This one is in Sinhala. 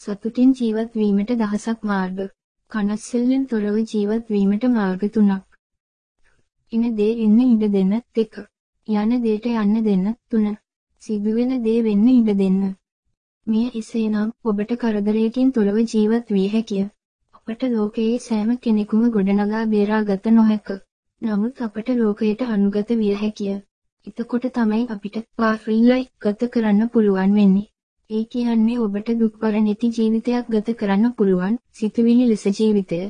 සතුටින් ජීවත් වීමට දහසක් මාර්ග. කනස්සල්ලෙන් තොරව ජීවත් වීමට මාර්ග තුනක්. ඉන දේ එන්න ඉඩ දෙන්න දෙක. යන දේට යන්න දෙන්න තුන. සිදුවෙන දේ වෙන්න ඉඩ දෙන්න. මෙය එසේනම් ඔබට කරදරයකින් තොරව ජීවත් විය හැකිය. අපට ලෝකයේ සෑම කෙනෙකුම ගොඩනගා බේරාගත නොහැක. නමුත් අපට ලෝකයට අනුගත විය හැකිය. එතකොට තමයි අපිට පාෆ්‍රීලයි ගත කරන්න පුළුවන් වෙන්නේ. ඒ කියන්නේ ඔබට දුක්බර නැති ජීවිතයක් ගත කරන්න පුළුවන් සිතුවිලි ලෙස ජීවිතය.